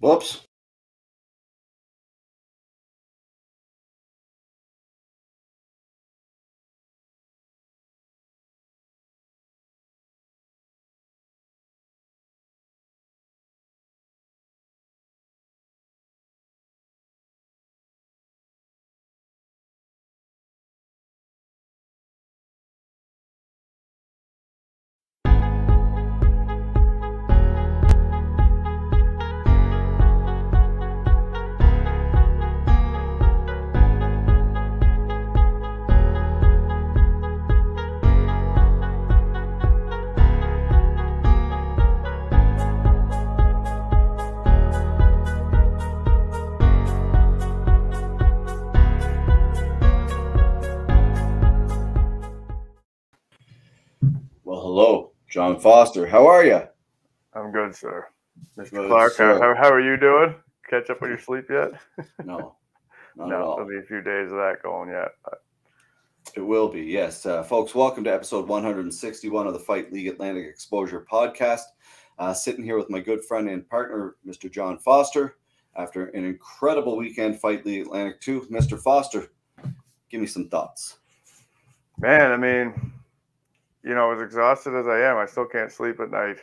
Whoops. John Foster. How are you? I'm good, sir. Mr. Good, Clark, sir. how, how, are you doing? Catch up on your sleep yet? No, not at no, all. there'll be a few days of that going yet. but It will be, yes. Uh, folks, welcome to episode 161 of the Fight League Atlantic Exposure podcast. Uh, sitting here with my good friend and partner, Mr. John Foster, after an incredible weekend, Fight League Atlantic 2. Mr. Foster, give me some thoughts. Man, I mean, you know, as exhausted as I am, I still can't sleep at night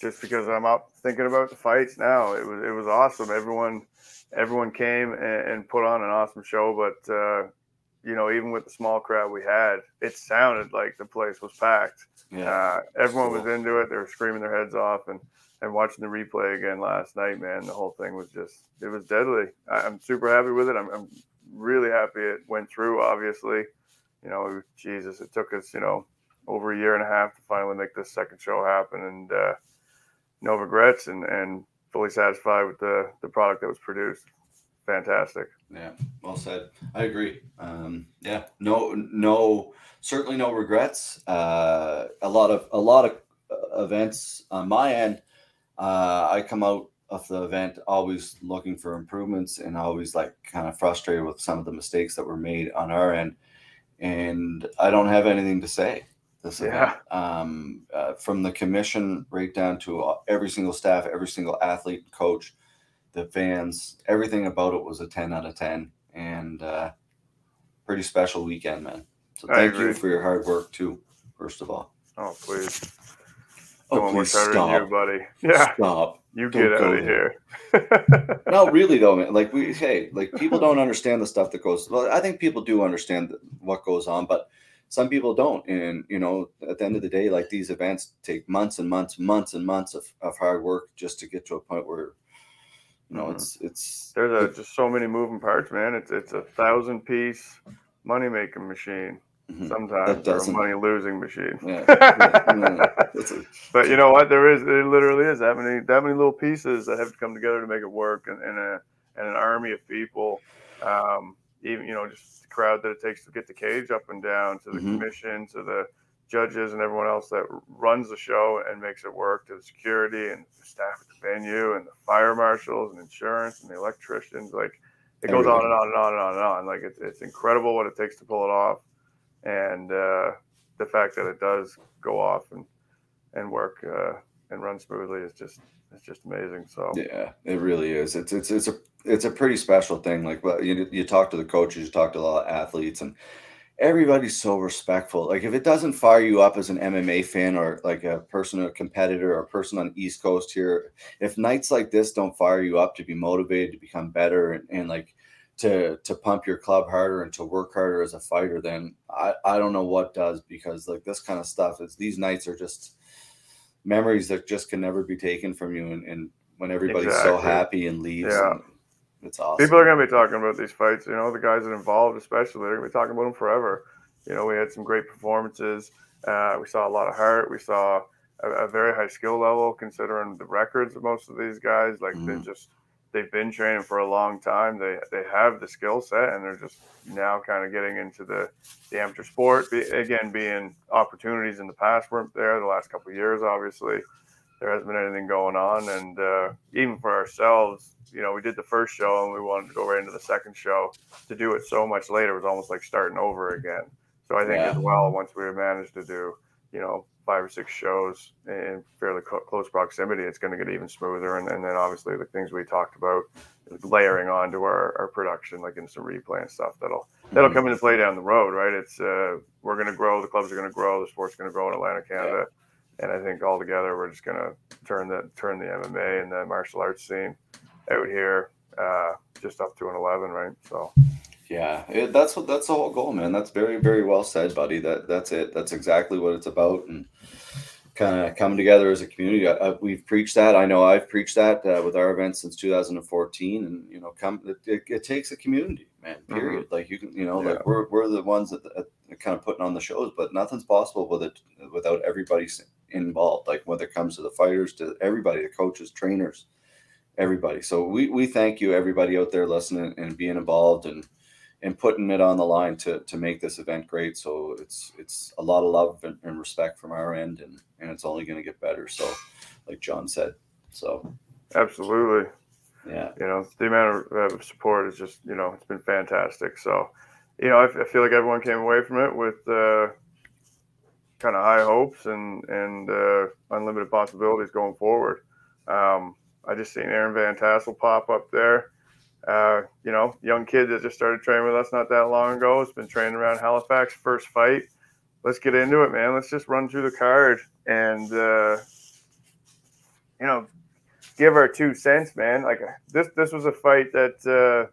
just because I'm up thinking about the fights now. It was it was awesome. Everyone everyone came and, and put on an awesome show, but uh, you know, even with the small crowd we had, it sounded like the place was packed. Yeah, Uh, everyone was into it. They were screaming their heads off, and and watching the replay again last night, man, the whole thing was just it was deadly. I, I'm super happy with it. I'm, I'm really happy it went through. Obviously, you know, Jesus, it took us you know over a year and a half to finally make this second show happen, and uh, no regrets, and and fully satisfied with the the product that was produced. Fantastic. yeah, well said. I agree. Um, yeah, no, no, certainly no regrets. Uh, a lot of a lot of uh, events on my end. Uh, I come out of the event always looking for improvements and always like kind of frustrated with some of the mistakes that were made on our end. And I don't have anything to say this event. Um, uh, from the commission right down to uh, every single staff, every single athlete, coach, the fans, everything about it was a 10 out of 10 and uh, pretty special weekend, man. So thank you for your hard work too, first of all. Oh please, Oh, no please stop. you, buddy. Yeah, Stop. you Don't get out of there. here. no, really though, man. Like we, hey, like people don't understand the stuff that goes. Well, I think people do understand what goes on, but some people don't. And you know, at the end of the day, like these events take months and months, months and months of, of hard work just to get to a point where, you know, Mhm. it's it's There's a, just so many moving parts, man. It's it's a thousand piece money making machine Mhm. sometimes, or a money losing machine. Yeah, yeah, yeah. But you know what? There is it literally is that many that many little pieces that have to come together to make it work, and, and a and an army of people. Um, even you know just the crowd that it takes to get the cage up and down, to the Mhm. commission, to the judges and everyone else that runs the show and makes it work, to the security and the staff at the venue, and the fire marshals and insurance and the electricians. Like it goes on and on and on and on and on. Like it's it's incredible what it takes to pull it off, and uh, the fact that it does go off and and work uh, and run smoothly is just it's just amazing. So Yeah, it really is. It's it's it's a it's a pretty special thing. Like, well, you you talk to the coaches, you talk to a lot of athletes, and everybody's so respectful. Like, if it doesn't fire you up as an MMA fan or like a person, a competitor, or a person on East Coast here, if nights like this don't fire you up to be motivated to become better and, and like to to pump your club harder and to work harder as a fighter, then I I don't know what does because like this kind of stuff is these nights are just memories that just can never be taken from you and, and when everybody's so happy and leaves Yeah. and it's awesome people are going to be talking about these fights. You know, the guys that involved, especially, they're going to be talking about them forever. You know, we had some great performances. Uh, we saw a lot of heart. We saw a, a very high skill level, considering the records of most of these guys. Like they Mhm. just they've been training for a long time. They they have the skill set, and they're just now kind of getting into the, the amateur sport. Be, again, being opportunities in the past weren't there the last couple of years. Obviously, there hasn't been anything going on, and uh, even for ourselves, you know, we did the first show and we wanted to go right into the second show. To do it so much later was almost like starting over again. So I think Yeah. as well, once we managed to do you know, five or six shows in fairly co- close proximity, it's going to get even smoother. And, and then obviously the things we talked about layering onto our, our production, like instant replay and stuff that'll, that'll come into play down the road, right? It's, uh, we're going to grow, the clubs are going to grow, the sport's going to grow in Atlantic, Canada. And I think all together, we're just going to turn the, turn the MMA and the martial arts scene out here, uh, just up to an 11, right? So, Yeah, it, that's what that's the whole goal, man. That's very, very well said, buddy. That that's it. That's exactly what it's about, and kind of coming together as a community. I, I, we've preached that. I know I've preached that uh, with our events since 2014, and you know, come it, it, it takes a community, man. Period. Like you can, you know, Yeah. like we're we're the ones that, that are kind of putting on the shows, but nothing's possible with it without everybody involved. Like whether it comes to the fighters, to everybody, the coaches, trainers, everybody. So we we thank you, everybody out there listening and being involved and and putting it on the line to to make this event great. So it's it's a lot of love and, and respect from our end, and and it's only going to get better. So, like John said, so absolutely. yeah, you know the amount of support is just you know it's been fantastic so you know i, I feel like everyone came away from it with uh, kind of high hopes and and uh, unlimited possibilities going forward. Um, i just seen aaron van tassel pop up there. Uh, you know young kid that just started training with us not that long ago has been training around halifax first fight. Let's get into it man. Let's just run through the card and uh, you know give our two cents, man. Like this, this was a fight that uh,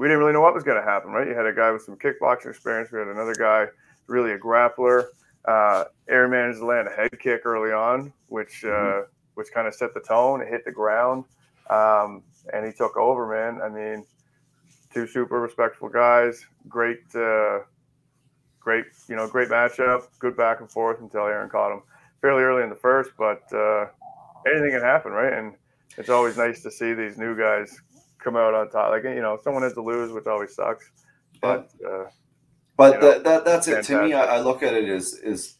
we didn't really know what was going to happen, right? You had a guy with some kickboxing experience. We had another guy, really a grappler. Uh, Aaron managed to land a head kick early on, which uh, which kind of set the tone. It hit the ground, um, and he took over, man. I mean, two super respectful guys. Great, uh, great, you know, great matchup. Good back and forth until Aaron caught him fairly early in the first, but. Uh, anything can happen, right? And it's always nice to see these new guys come out on top. Like you know, someone has to lose, which always sucks. But uh, but that, that that's it. To me. I, I look at it as is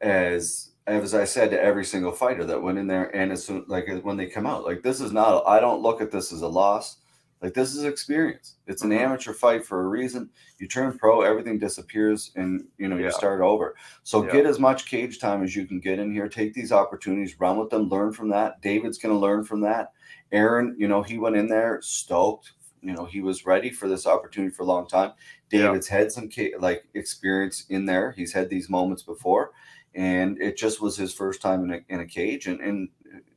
as as I said to every single fighter that went in there, and as soon like when they come out, like this is not. I don't look at this as a loss. Like this is experience. It's an Mhm. amateur fight for a reason. You turn pro, everything disappears, and you know Yeah. you start over. So Yeah. get as much cage time as you can get in here. Take these opportunities, run with them, learn from that. David's going to learn from that. Aaron, you know, he went in there stoked. You know, he was ready for this opportunity for a long time. Yeah. David's had some ca- like experience in there. He's had these moments before, and it just was his first time in a, in a cage, and, and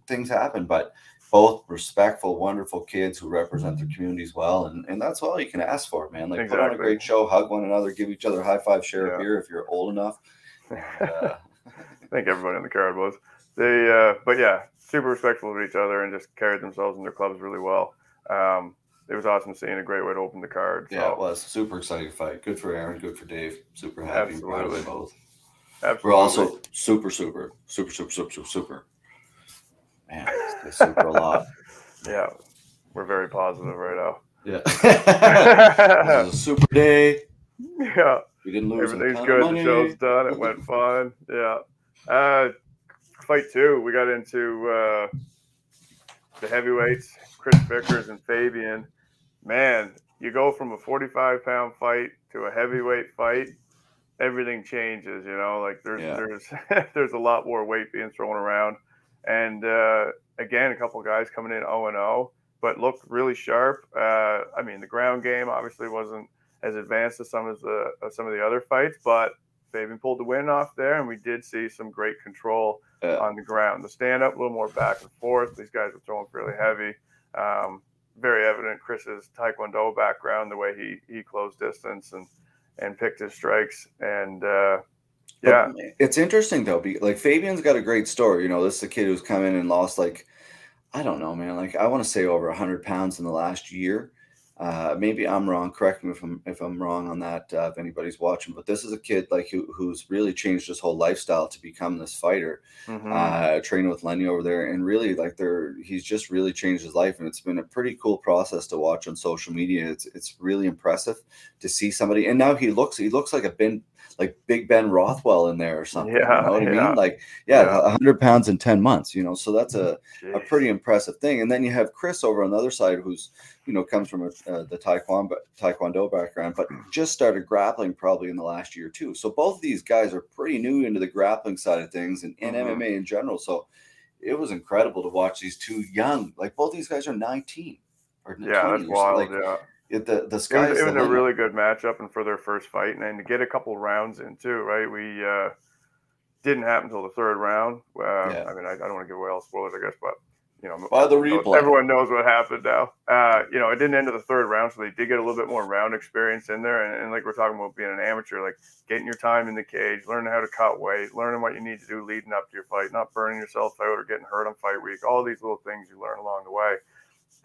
things happen. But both respectful, wonderful kids who represent their communities well, and, and that's all you can ask for, man. Like put on a great show, hug one another, give each other a high five, share Yeah. a beer if you're old enough. Uh, I think everybody in the card was. They, uh, but yeah, super respectful of each other and just carried themselves and their clubs really well. Um, it was awesome seeing a great way to open the card. yeah, it was super exciting fight. Good for Aaron, good for Dave. Super happy and proud of them Absolutely. both. absolutely. We're also super, super, super, super, super, super, super. Man, they super a lot. yeah, we're very positive right now. Yeah. this is a super day. yeah. We didn't lose. Everything's good. The show's done. It went fun. Yeah. Uh, fight two, we got into uh, the heavyweights, Chris Vickers and Fabian. Man, you go from a 45 pound fight to a heavyweight fight. Everything changes, you know. Like there's Yeah. there's there's a lot more weight being thrown around, and uh, again, a couple guys coming in 0 and 0, but looked really sharp. Uh, I mean, the ground game obviously wasn't as advanced as some of the as some of the other fights, but Fabian pulled the win off there, and we did see some great control Yeah. on the ground. The stand up, a little more back and forth. These guys were throwing fairly heavy. Um, very evident Chris's Taekwondo background, the way he he closed distance and and picked his strikes, and uh, yeah, But it's interesting though. Be, like Fabian's got a great story. You know, this is a kid who's come in and lost like, I don't know, man. Like I want to say over hundred pounds in the last year. Uh, maybe I'm wrong. Correct me if I'm if I'm wrong on that. Uh, if anybody's watching, but this is a kid like who, who's really changed his whole lifestyle to become this fighter. Mhm. uh, training with Lenny over there, and really like they're he's just really changed his life, and it's been a pretty cool process to watch on social media. It's it's really impressive to see somebody, and now he looks he looks like a bin like Big Ben Rothwell in there or something. Yeah, you know what I mean? Like, yeah, Yeah. hundred pounds in ten months. You know, so that's a a pretty impressive thing. And then you have Chris over on the other side, who's you know comes from a, uh, the taekwondo taekwondo background, but just started grappling probably in the last year or two. So both of these guys are pretty new into the grappling side of things and, and Mhm. MMA in general. So it was incredible to watch these two young, like both these guys are 19 or Yeah, 20 that's wild. Like yeah. It, the the It sky was, is it was a really good matchup and for their first fight and, and to get a couple rounds in too, right? We uh, didn't happen until the third round. Uh, Yeah. I mean, I, I don't want to give away all spoilers, I guess, but you know, By the everyone knows- replay. everyone knows what happened now. Uh, you know, it didn't end to the third round, so they did get a little bit more round experience in there. And, and like we're talking about being an amateur, like getting your time in the cage, learning how to cut weight, learning what you need to do leading up to your fight, not burning yourself out or getting hurt on fight week. All these little things you learn along the way.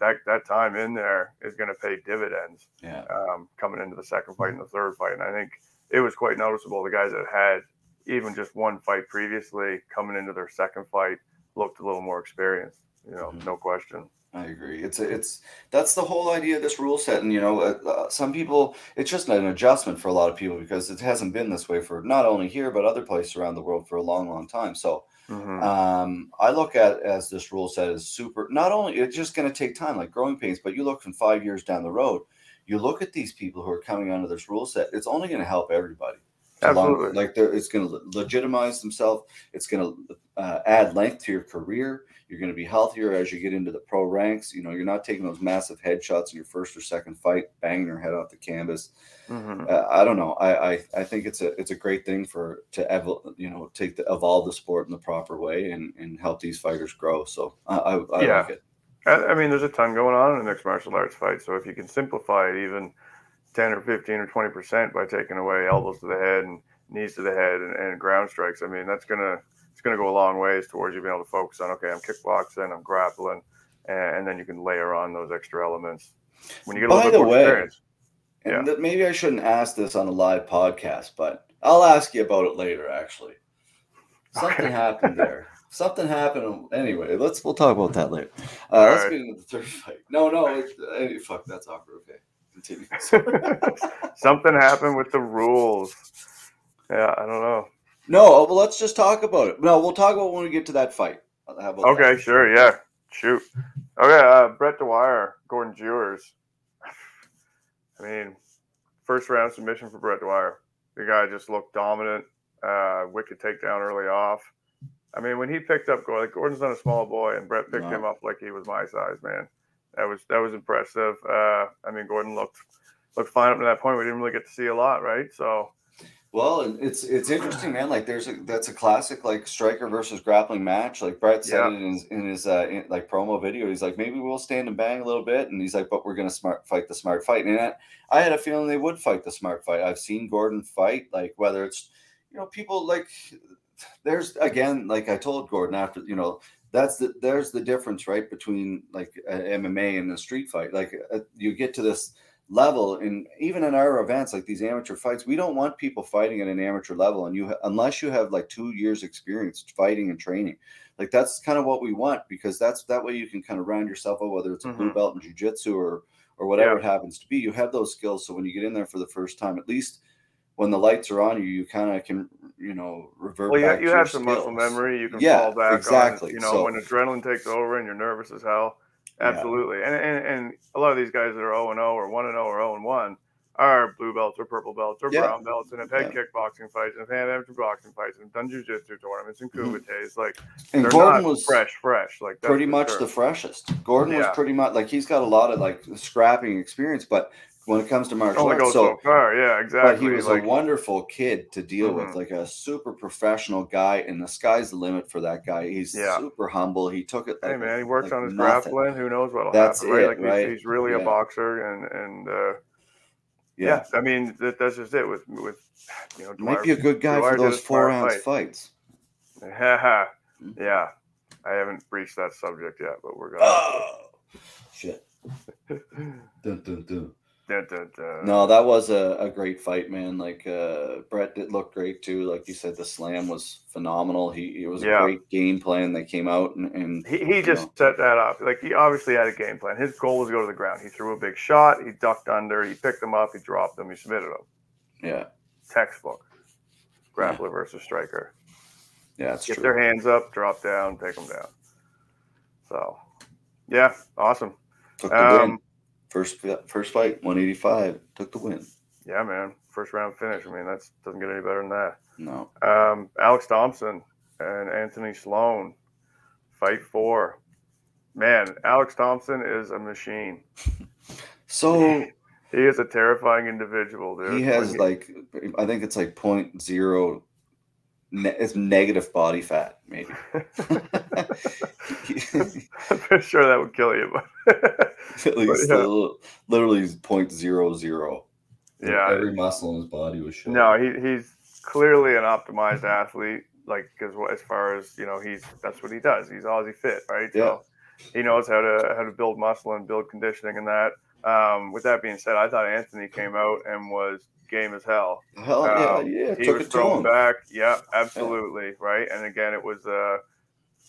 That that time in there is going to pay dividends Yeah. um, coming into the second fight and the third fight. And I think it was quite noticeable. The guys that had even just one fight previously coming into their second fight looked a little more experienced. You know, Mhm. no question. I agree. It's it's that's the whole idea of this rule set, and you know, uh, uh, some people it's just an adjustment for a lot of people because it hasn't been this way for not only here but other places around the world for a long, long time. So Mhm. um, I look at as this rule set is super. Not only it's just going to take time, like growing pains, but you look from five years down the road, you look at these people who are coming under this rule set. It's only going to help everybody. Long- Absolutely. like it's going to legitimize themselves. It's going to uh, add length to your career. You're going to be healthier as you get into the pro ranks. You know, you're not taking those massive headshots in your first or second fight, banging your head off the canvas. Mhm. Uh, I don't know. I, I I think it's a it's a great thing for to evol- you know take the evolve the sport in the proper way and and help these fighters grow. So I I, I Yeah. like it. I, I mean, there's a ton going on in a mixed martial arts fight. So if you can simplify it even 10 or 15 or 20% by taking away elbows to the head and knees to the head and, and ground strikes, I mean, that's going to, it's going to go a long ways towards you being able to focus on, okay, I'm kickboxing, I'm grappling, and, and then you can layer on those extra elements. When you get a By little the bit more way, experience. And Yeah. that maybe I shouldn't ask this on a live podcast, but I'll ask you about it later. Actually, something Okay. happened there. Something happened. Anyway, let's we'll talk about that later. Uh, let's right. get into the third fight. No, no, it, fuck, that's awkward. Okay, continue. Something happened with the rules. Yeah, I don't know. No, well, let's just talk about it. No, we'll talk about it when we get to that fight. Okay, that? sure, yeah. Shoot. Okay, uh, Brett Dwyer, Gordon Jewers. I mean, first round submission for Brett Dwyer. The guy just looked dominant. Uh, wicked takedown early off. I mean, when he picked up Gordon, like Gordon's not a small boy, and Brett picked No. him up like he was my size, man. That was that was impressive. Uh, I mean, Gordon looked looked fine up to that point. We didn't really get to see a lot, right? So Well, it's it's interesting, man. Like there's a that's a classic like striker versus grappling match. Like Brett said Yeah. in his, in his uh, in, like promo video. He's like, maybe we'll stand and bang a little bit, and he's like, but we're gonna smart fight the smart fight. And I, I had a feeling they would fight the smart fight. I've seen Gordon fight, like whether it's you know people like there's again like I told Gordon after you know that's the there's the difference right between like MMA and a street fight. Like uh, you get to this level and even in our events like these amateur fights we don't want people fighting at an amateur level and you ha- unless you have like two years experience fighting and training like that's kind of what we want because that's that way you can kind of round yourself up whether it's a blue Mhm. belt in jiu-jitsu or or whatever Yeah. it happens to be you have those skills so when you get in there for the first time at least when the lights are on you you kind of can you know revert Well, you, back you have some muscle memory. You can Yeah, fall back exactly. on. You know, So- when adrenaline takes over and you're nervous as hell. Yeah. Absolutely. And, and and a lot of these guys that are 0 and 0 or 1 and 0 or 0 and 1 are blue belts or purple belts or Yeah. brown belts and have had Yeah. kickboxing fights and have had amateur boxing fights and done jiu-jitsu tournaments and mm-hmm. kumites. Like and they're Gordon not was fresh, fresh. Like pretty much sure. the freshest. Gordon was pretty much like he's got a lot of like scrapping experience, but when it comes to martial only arts, so so far. Yeah, exactly. but he was like, a wonderful kid to deal with, Mhm. like a super professional guy, and the sky's the limit for that guy. He's Yeah. super humble. He took it. Like hey man, he works like on his nothing. grappling. Who knows what'll That's happen? Right? it, Like right? He's, he's really Yeah. a boxer, and and uh, Yeah, yeah. I mean that, that's just it with with you know. He might be a good guy Dwyer for those four ounce fight. fights. Mhm. yeah. I haven't breached that subject yet, but we're going. Oh shit! Dun, dun, dun. Dun, dun, dun. No, that was a, a great fight, man. Like uh, Brett did look great too. Like you said, the slam was phenomenal. He it was Yeah. a great game plan. They came out and, and He, he just know. set that up. Like he obviously had a game plan. His goal was to go to the ground. He threw a big shot. He ducked under. He picked him up. He dropped him. He submitted him. yeah, Textbook. grappler versus striker. Yeah, Get true. their hands up, drop down, take them down. So, yeah, awesome. Took the win. Um, First first fight, 185. Took the win. yeah, man, first round finish. I mean, that doesn't get any better than that. No. Um, Alex Thompson and Anthony Sloan, fight four. Man, Alex Thompson is a machine. So He is a terrifying individual, dude. he has like I think it's like point zero ne- it's negative body fat, maybe. I'm pretty sure that would kill you, but At least yeah. little- literally point zero zero. yeah, Every muscle in his body was showing. no, he, he's clearly an optimized athlete. Like, because as far as you know, he's that's what he does. He's Aussie fit, right? So he knows how to how to build muscle and build conditioning and that. Um, with that being said, I thought Anthony came out and was game as hell. Hell Um, yeah, yeah. he Took was throwing back. Yeah, absolutely, right. And again, it was uh,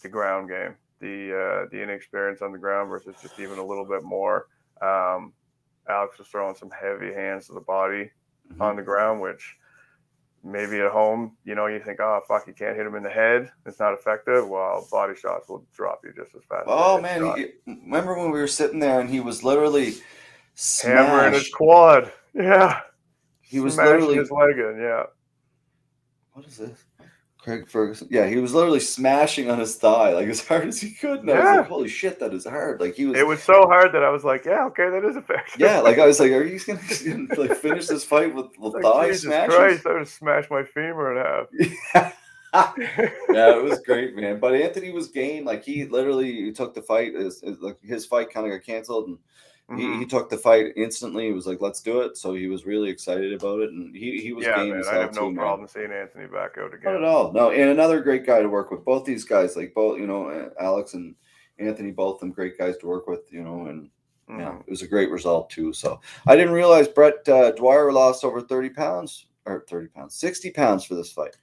the ground game, the uh, the inexperience on the ground versus just even a little bit more. Um, Alex was throwing some heavy hands to the body Mhm. on the ground, which maybe at home, you know, you think, oh fuck, you can't hit him in the head. It's not effective. Well, body shots will drop you just as fast. Oh head man, he- remember when we were sitting there and he was literally hammering his quad. Yeah, He was Smashing literally his leg in. Yeah. what is this? Craig Ferguson. Yeah, he was literally smashing on his thigh like as hard as he could. And I was Yeah. like, holy shit, that is hard. Like he was It was so hard that I was like, yeah, okay, that is effective. Yeah, like I was like, are you gonna, gonna like finish this fight with, with Like, thigh Jesus smashes? Christ, I would smash my femur in half. yeah, it was great, man. But Anthony was game. Like he literally took the fight. His, his fight kind of got canceled, and he, Mhm. he took the fight instantly. He was like, "Let's do it." So he was really excited about it, and he he was yeah, game man, I have no too, man. problem seeing Anthony back out again. Not at all. No, and another great guy to work with. Both these guys, like both, you know, uh, Alex and Anthony, both them great guys to work with. You know, and yeah, Mhm. it was a great result too. So I didn't realize Brett uh, Dwyer lost over thirty pounds or thirty pounds, sixty pounds for this fight.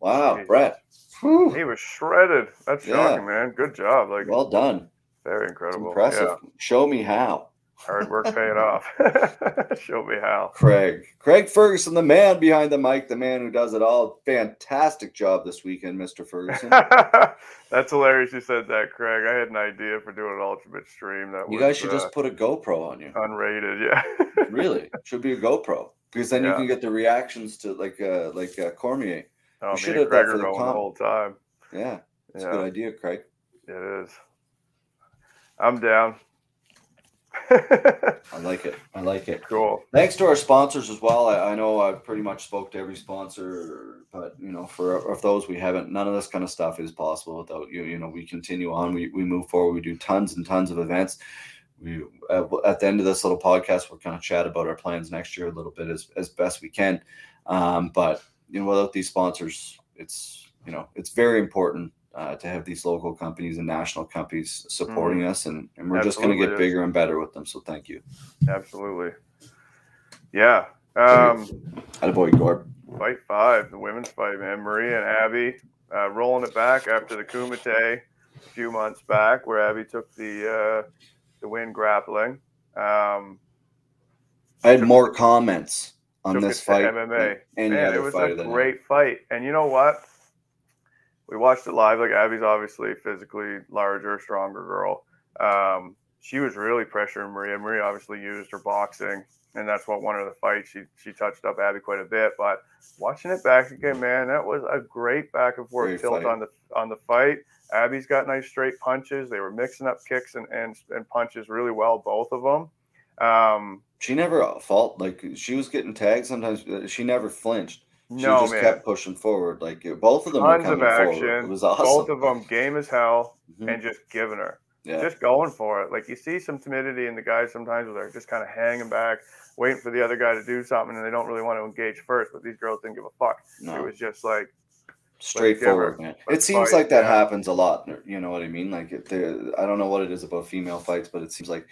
Wow, Jeez. Brett. Whew. He was shredded. That's Yeah. shocking, man. Good job. Like Well done. very It's incredible. impressive. Yeah. Show me how. Hard work paying off. Show me how. Craig. Craig Ferguson, the man behind the mic, the man who does it all. Fantastic job this weekend, Mr. Ferguson. That's hilarious you said that, Craig. I had an idea for doing an ultimate stream that You was guys should uh, just put a GoPro on you. unrated. Yeah. Really, should be a GoPro because then you can get the reactions to like uh like uh, Cormier. oh, me should have that Craig for are the going the whole time. Yeah, it's a good idea, Craig. it is. I'm down. I like it. I like it. cool. Thanks to our sponsors as well. I, I know I've pretty much spoke to every sponsor, but you know, for of those we haven't, none of this kind of stuff is possible without you. You know, we continue on, we, we move forward, we do tons and tons of events. We uh, at the end of this little podcast, we'll kind of chat about our plans next year a little bit as as best we can. Um, but you know, without these sponsors, it's you know, it's very important uh, to have these local companies and national companies supporting us, and, and we're just going to get bigger and better with them. So thank you. Absolutely. Yeah. Um, boy, Gorb. fight five, the women's fight, man. Maria and Abby uh, rolling it back after the Kumite a few months back, where Abby took the uh, the win grappling. Um, I had more comments on this fight MMA. than any Man, other it was fight a great fight. And you know what? We watched it live. Like Abby's obviously physically larger, stronger girl. Um, she was really pressuring Maria. Maria obviously used her boxing, and that's what won her the fight. She she touched up Abby quite a bit. But watching it back again, man, that was a great back and forth tilt on the on the fight. Abby's got nice straight punches. They were mixing up kicks and, and, and punches really well, both of them. Um, She never fault like she was getting tagged. Sometimes she never flinched. No, she no, just man. kept pushing forward. Like both of them were Tons of coming forward. action. It was awesome. Both of them game as hell Mhm. and just giving her. yeah, just going for it. Like you see some timidity in the guys sometimes where they're just kind of hanging back, waiting for the other guy to do something, and they don't really want to engage first. But these girls didn't give a fuck. It was just like, straightforward, man. It seems fight, like that yeah. happens a lot. You know what I mean? Like it, I don't know what it is about female fights, but it seems like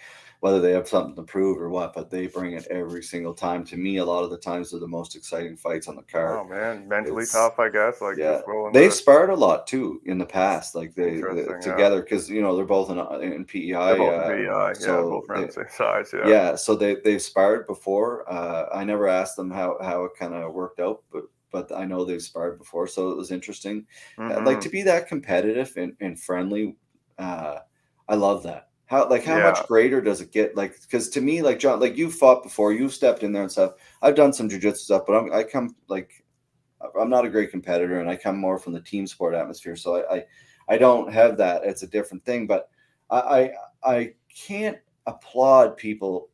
whether they have something to prove or what, but they bring it every single time. To me, a lot of the times they're the most exciting fights on the card. oh man, mentally It's- tough, I guess. Like yeah. They've to- sparred a lot too in the past, like they, they together because you know they're both in, in PEI. they're both uh, PEI, yeah, so both the same size. Yeah. yeah. so they they've sparred before. Uh, I never asked them how how it kind of worked out, but but I know they've sparred before, so it was interesting. Uh, Mhm. like to be that competitive and, and friendly, uh, I love that. How like how Yeah. much greater does it get? Like because to me, like John, like you fought before, you've stepped in there and stuff. I've done some jujitsu stuff, but I'm I come like I'm not a great competitor, and I come more from the team sport atmosphere. So I I, I don't have that. It's a different thing, but I I, I can't applaud people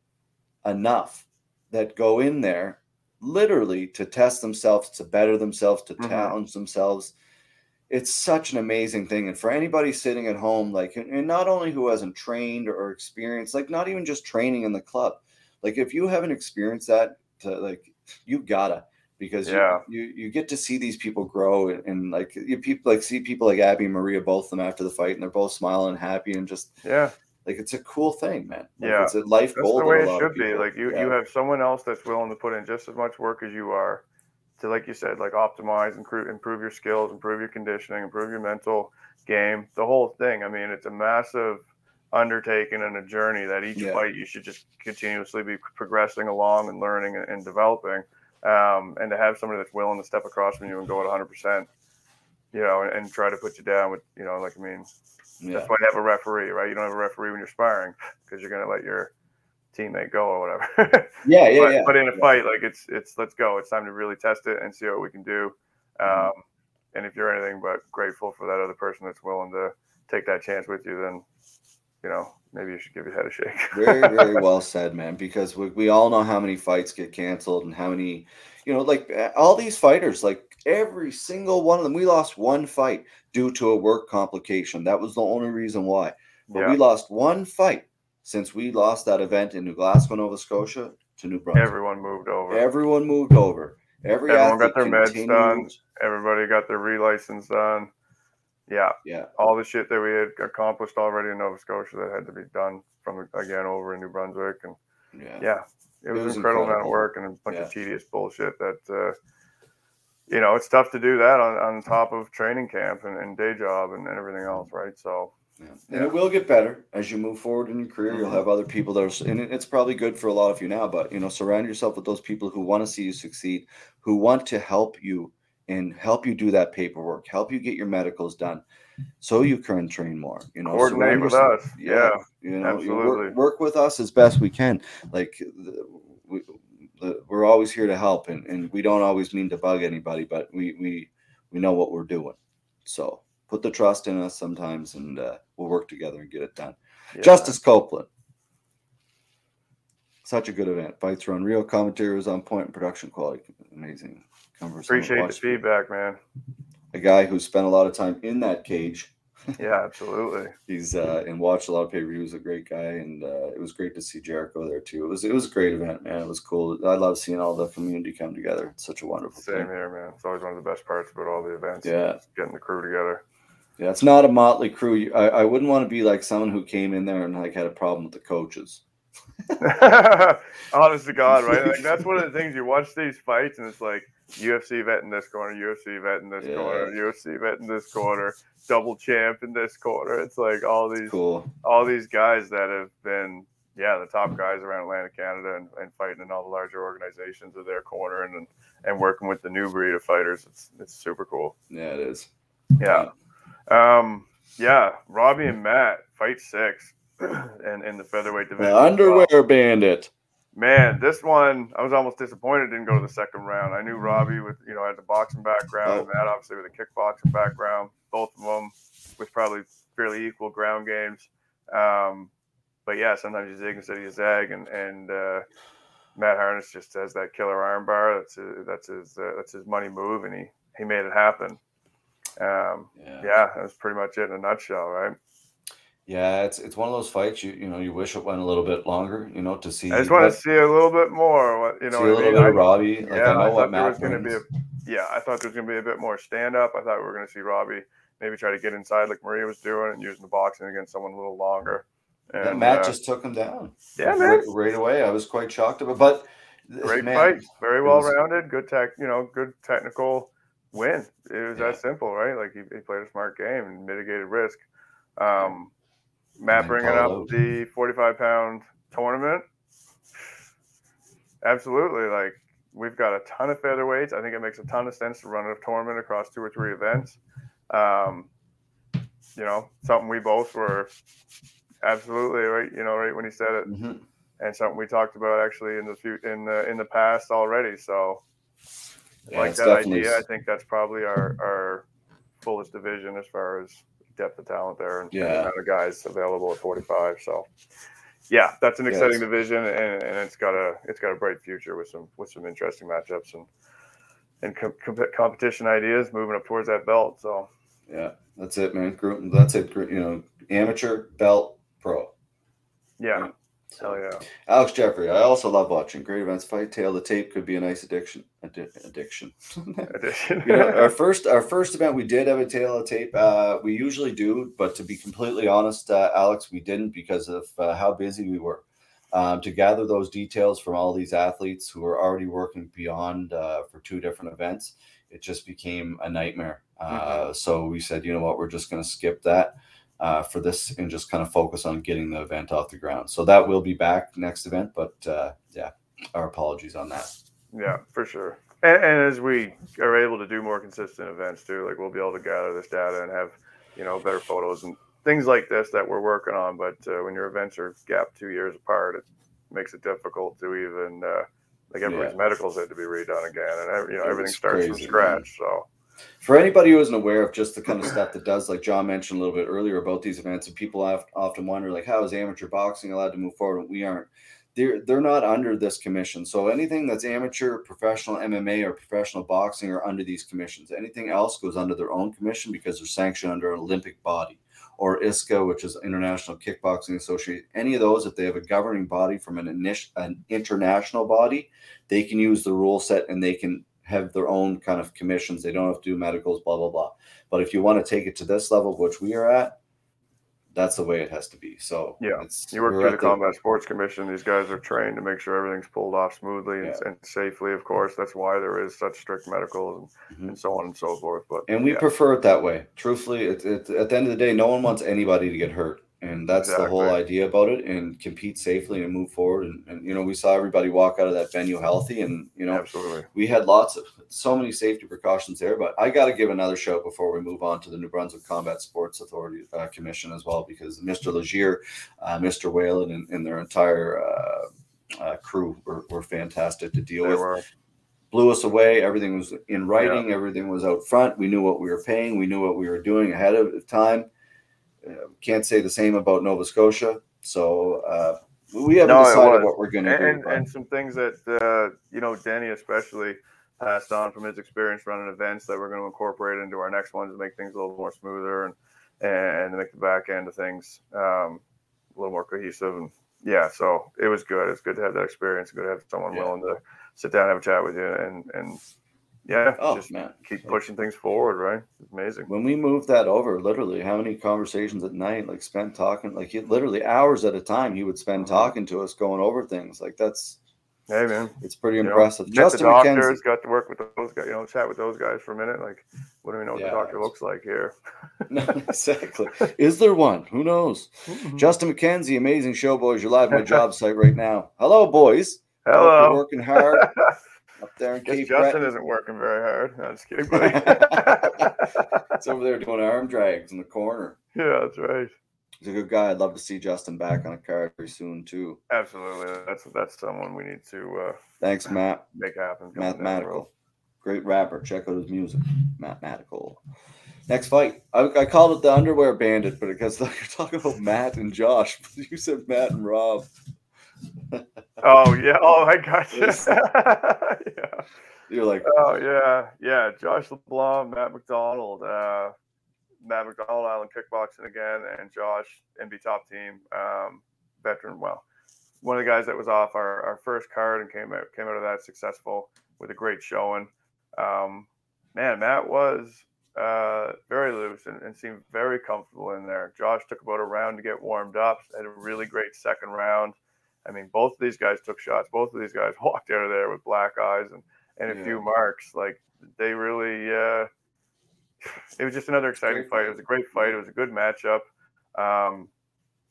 enough that go in there literally to test themselves, to better themselves, to Mhm. challenge themselves. It's such an amazing thing. And for anybody sitting at home, like, and not only who hasn't trained or experienced, like, not even just training in the club, like, if you haven't experienced that, to, like, you gotta, because you- Yeah. you, you, get to see these people grow and, and like, you people like see people like Abby and Maria, both of them after the fight, and they're both smiling and happy and just yeah. like, it's a cool thing, man. Like, Yeah. It's a life That's goal. the way it should be. Like you, Yeah. you have someone else that's willing to put in just as much work as you are to, like you said, like optimize, improve, improve your skills, improve your conditioning, improve your mental game, the whole thing. I mean, it's a massive undertaking and a journey that each Yeah. fight you should just continuously be progressing along and learning and, and developing. Um, and to have somebody that's willing to step across from you and go at 100%, you know, and, and try to put you down with, you know, like, I mean, yeah. that's why you have a referee, right? You don't have a referee when you're sparring because you're going to let your teammate go or whatever. Yeah, yeah, but, yeah. but in a Yeah. fight, like it's it's let's go. It's time to really test it and see what we can do. Um, Mhm. and if you're anything but grateful for that other person that's willing to take that chance with you, then you know maybe you should give your head a shake. very very well said man because we, we all know how many fights get canceled and how many you know like all these fighters like every single one of them we lost one fight due to a work complication that was the only reason why but yeah, we lost one fight since we lost that event in new glasgow nova scotia to new brunswick everyone moved over. everyone moved over every Everyone got their meds done. Everybody got their relicense done. Yeah, yeah all the shit that we had accomplished already in Nova Scotia that had to be done from again over in New Brunswick and yeah yeah, it was, was an incredible, amount of work and a bunch Yeah. of tedious bullshit that, uh, you know, it's tough to do that on, on top of training camp and, and day job and, and everything else, right? So, Yeah. And it will get better as you move forward in your career. You'll Mhm. have other people that are, and it's probably good for a lot of you now, but you know, surround yourself with those people who want to see you succeed, who want to help you and help you do that paperwork, help you get your medicals done so you can train more. You know, coordinate with us. Yeah. you know, you work, absolutely. work with us as best we can. Like, the, we, the, we're always here to help, and, and we don't always mean to bug anybody, but we we we know what we're doing. So put the trust in us sometimes, and uh, we'll work together and get it done. Yeah. Justice Copeland. Such a good event. Fights were unreal. Commentary was on point and production quality amazing. Come for someone Appreciate the feedback, man. A guy who spent a lot of time in that cage. Yeah, absolutely. He's uh, and watched a lot of pay per views. A great guy, and uh, it was great to see Jericho there too. It was it was a great event, man. It was cool. I love seeing all the community come together. It's such a wonderful Same thing. here, man. It's always one of the best parts about all the events. Yeah, Getting the crew together. Yeah. It's not a motley crew. I, I wouldn't want to be like someone who came in there and like had a problem with the coaches. Honest to God, right? Like that's one of the things you watch these fights and it's like UFC vet in this corner, UFC vet in this Yeah. corner, UFC vet in this corner, double champ in this corner. It's like all these Cool. all these guys that have been yeah the top guys around Atlantic Canada and, and fighting in all the larger organizations of their corner and and working with the new breed of fighters. It's it's super cool. Yeah, it is. Yeah. Um yeah, Robbie and Matt fight six and in the featherweight division. The as well. underwear bandit. Man, this one I was almost disappointed didn't go to the second round. I knew Robbie with you know had the boxing background, and Oh. Matt obviously with a kickboxing background. Both of them with probably fairly equal ground games. Um, but yeah, sometimes you zig instead of you zag, and and uh, Matt Harness just has that killer armbar. That's his, that's his uh, that's his money move, and he he made it happen. Um, Yeah. yeah, that's pretty much it in a nutshell, right? Yeah, it's it's one of those fights you you know you wish it went a little bit longer, you know, to see. I just want what- to see a little bit more. What you know, see a I little mean? bit of Robbie. Like yeah, I know I what thought there was going to be a yeah, I thought there was going to be a bit more stand up. I thought we were going to see Robbie maybe try to get inside like Maria was doing and using the boxing against someone a little longer. And Yeah, Matt uh, just took him down. yeah, right, man, right away. I was quite shocked about, but great man, fight, very well rounded, good tech, you know, good technical win. It was Yeah. that simple, right? Like he, he played a smart game and mitigated risk. Um, Matt bringing up the 45 pound tournament. Absolutely, like we've got a ton of featherweights. I think it makes a ton of sense to run a tournament across two or three events. Um, you know, something we both were absolutely right. You know, right when he said it, Mhm. and something we talked about actually in the few in the in the past already. So, Yeah, like that definitely idea, I think that's probably our our fullest division as far as depth of talent there and, and the amount of guys available at 45. So, yeah, that's an exciting it's- division, and, and it's got a it's got a bright future with some with some interesting matchups and and com- com- competition ideas moving up towards that belt. So, Yeah, that's it, man. That's it. You know, amateur, belt, pro. yeah, hell yeah. Alex Jeffrey, I also love watching great events. Fight tail the tape could be a nice addiction. Addi- addiction. Addition. you know, our first our first event we did have a tail of tape. Uh, we usually do, but to be completely honest, uh, Alex, we didn't because of uh, how busy we were. Um, to gather those details from all these athletes who are already working beyond uh, for two different events, it just became a nightmare. Uh, So we said, you know what, we're just going to skip that uh, for this and just kind of focus on getting the event off the ground. So that will be back next event, but uh, yeah, our apologies on that. Yeah, for sure. And, and as we are able to do more consistent events too, like we'll be able to gather this data and have, you know, better photos and things like this that we're working on. But uh, when your events are gapped two years apart, it makes it difficult to even uh, like everybody's Yeah. medicals had to be redone again, and you know everything starts from crazy, scratch. So For anybody who isn't aware of just the kind of stuff that does, like John mentioned a little bit earlier about these events, and people often wonder, like, how is amateur boxing allowed to move forward? We aren't. They're they're not under this commission. So anything that's amateur, professional MMA, or professional boxing are under these commissions. Anything else goes under their own commission because they're sanctioned under an Olympic body or ISKA, which is International Kickboxing Association. Any of those, if they have a governing body from an initial, an international body, they can use the rule set and they can have their own kind of commissions. They don't have to do medicals, blah blah blah. But if you want to take it to this level, which we are at, that's the way it has to be. So Yeah, it's you work through the Combat Sports Commission. These guys are trained to make sure everything's pulled off smoothly and, Yeah. and safely. Of course, that's why there is such strict medicals and, Mhm. and so on and so forth. But and we yeah, prefer it that way. Truthfully, it, it, at the end of the day, no one wants anybody to get hurt, and that's the whole idea about it. And compete safely and move forward. And, and you know, we saw everybody walk out of that venue healthy, and you know, absolutely. we had lots of so many safety precautions there. But I got to give another shout before we move on to the New Brunswick Combat Sports Authority uh, Commission as well, because Mr. Legier, uh, Mr. Whalen, and, and their entire uh, uh, crew were, were fantastic to deal They with. were. Blew us away. Everything was in writing. Everything was out front. We knew what we were paying. We knew what we were doing ahead of time. Uh, can't say the same about Nova Scotia. So uh, we haven't No, decided what we're going to do. and, and some things that uh, you know Denny especially passed on from his experience running events that we're going to incorporate into our next ones to make things a little more smoother and and to make the back end of things um, a little more cohesive and yeah so it was good it's good to have that experience good to have someone Yeah. willing to sit down and have a chat with you and and yeah oh just man, keep pushing things forward right it's amazing when we moved that over, literally, how many conversations at night, like spent talking, like he, literally hours at a time, he would spend Mhm. talking to us, going over things. Like that's hey man it's pretty you impressive. met Justin the McKenzie, doctors got to work with those guys you know chat with those guys for a minute like what do we know what Yeah, the doctor looks like here no, exactly. Is there one? Who knows? Justin McKenzie, amazing show, boys. You're live on my job site right now. Hello, boys. Hope you're Hello. working hard up there in Guess Cape Justin Breton. isn't working very hard. No, just kidding, buddy. It's over there doing arm drags in the corner. yeah, that's right. He's a good guy. I'd love to see Justin back on a card very soon too. Absolutely. That's that's someone we need to uh, Thanks, Matt. make happen. coming down the road. Mathematical. Great rapper. Check out his music. Mathematical. Next fight. I, I called it the underwear bandit, but because you're talking about Matt and Josh, you said Matt and Rob. Oh yeah. Oh, I got you. yeah. You're like, Oh yeah. Yeah. Josh LeBlanc, Matt McDonald, uh, Matt McDonald, Island Kickboxing again, and Josh NB Top Team, um, veteran. Well, one of the guys that was off our, our first card and came out came out of that successful with a great showing. Um, man, Matt was uh, very loose and, and seemed very comfortable in there. Josh took about a round to get warmed up. Had a really great second round. I mean, both of these guys took shots. Both of these guys walked out of there with black eyes and, and a Yeah. few marks. Like they really, uh, it was just another exciting fight. It was a great fight. It was a good matchup. Um,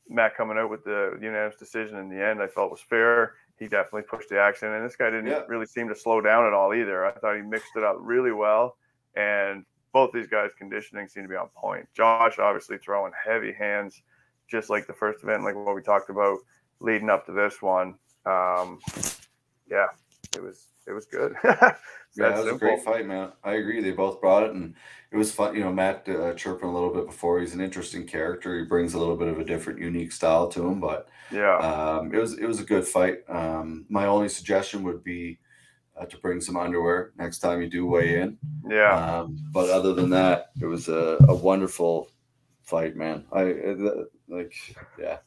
Matt coming out with the unanimous decision in the end, I felt was fair. he definitely pushed the action. And this guy didn't Yeah. really seem to slow down at all either. I thought he mixed it up really well. And both these guys' conditioning seemed to be on point. Josh obviously throwing heavy hands, just like the first event, like what we talked about leading up to this one. Um, yeah, it was it was good. Yeah, That's it was a great fight, man. I agree. They both brought it, and it was fun. You know, Matt uh, chirping a little bit before. He's an interesting character. He brings a little bit of a different, unique style to him. But Yeah, um, it was it was a good fight. Um, my only suggestion would be uh, to bring some underwear next time you do weigh in. yeah, Um, but other than that, it was a, a wonderful fight, man. I uh, like, yeah,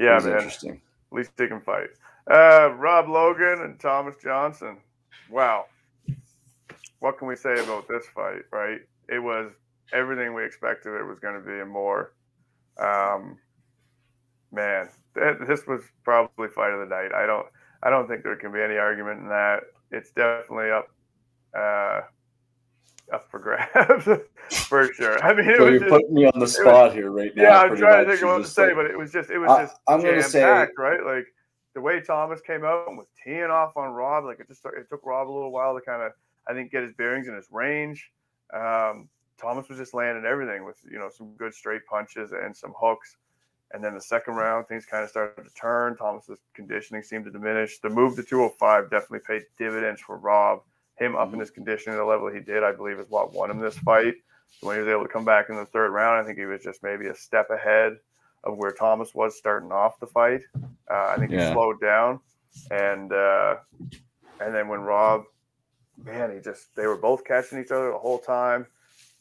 yeah, man. interesting. At least they can fight. Uh, Rob Logan and Thomas Johnson. Wow. What can we say about this fight, right? It was everything we expected it was going to be and more. Um, man, th- this was probably fight of the night. I don't, I don't think there can be any argument in that. It's definitely up, uh, up for grabs for sure. I mean, it So was you're just, putting me on the spot here right now. yeah, I'm trying to think what to say, like- but it was just, it was I- just I'm gonna say- packed, right? Like the way Thomas came out and was teeing off on Rob, like it just took, it took Rob a little while to kind of, I think, get his bearings and his range. Um, Thomas was just landing everything with you know some good straight punches and some hooks. And then the second round, things kind of started to turn. Thomas's conditioning seemed to diminish. The move to 205 definitely paid dividends for Rob. Him up in his condition to the level he did, I believe, is what won him this fight. So when he was able to come back in the third round, I think he was just maybe a step ahead of where Thomas was starting off the fight. Uh, I think Yeah. he slowed down, and uh, and then when Rob, man, he just they were both catching each other the whole time.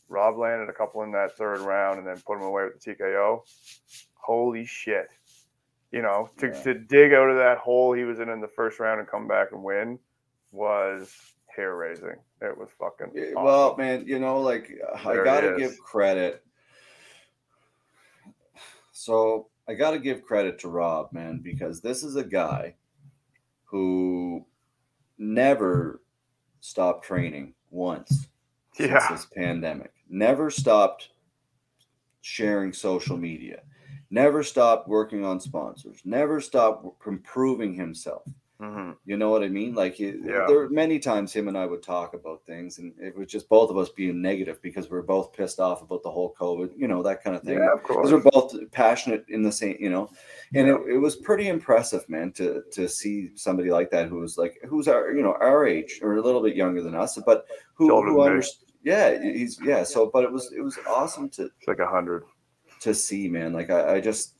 Rob landed a couple in that third round and then put him away with the TKO. Holy shit! You know, to, Yeah. to dig out of that hole he was in in the first round and come back and win was hair raising. It was fucking. Awesome. Well, man, you know, like I There it gotta give credit. So I gotta give credit to Rob, man, because this is a guy who never stopped training once since this pandemic. Never stopped sharing social media. Never stopped working on sponsors. Never stopped improving himself. Hmm You know what I mean? Like Yeah. there were many times him and I would talk about things, and it was just both of us being negative because we are both pissed off about the whole COVID, you know, that kind of thing. yeah, of Because course. we're both passionate in the same, you know, and Yeah. it, it was pretty impressive, man, to to see somebody like that who was like who's our, you know, our age or a little bit younger than us, but who, who understood. Yeah, he's yeah. So, but it was it was awesome to It's like a hundred. to see, man. Like I, I just,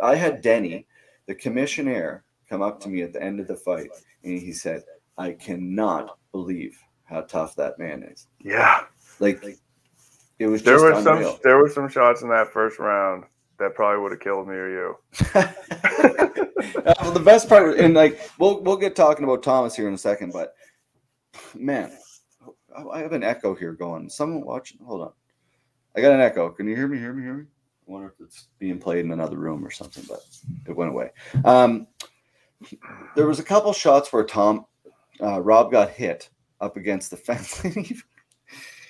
I had Denny, the commissioner, come up to me at the end of the fight, and he said, "I cannot believe how tough that man is." Yeah. Like, it was There were unreal. some there were some shots in that first round that probably would have killed me or you. well, the best part, and like we'll we'll get talking about Thomas here in a second, but man, I- I have an echo here going. Someone watching. Hold on, I got an echo. Can you hear me? Hear me? Hear me? I wonder if it's being played in another room or something, but it went away. Um, there was a couple shots where Tom uh, Rob got hit up against the fence. and he,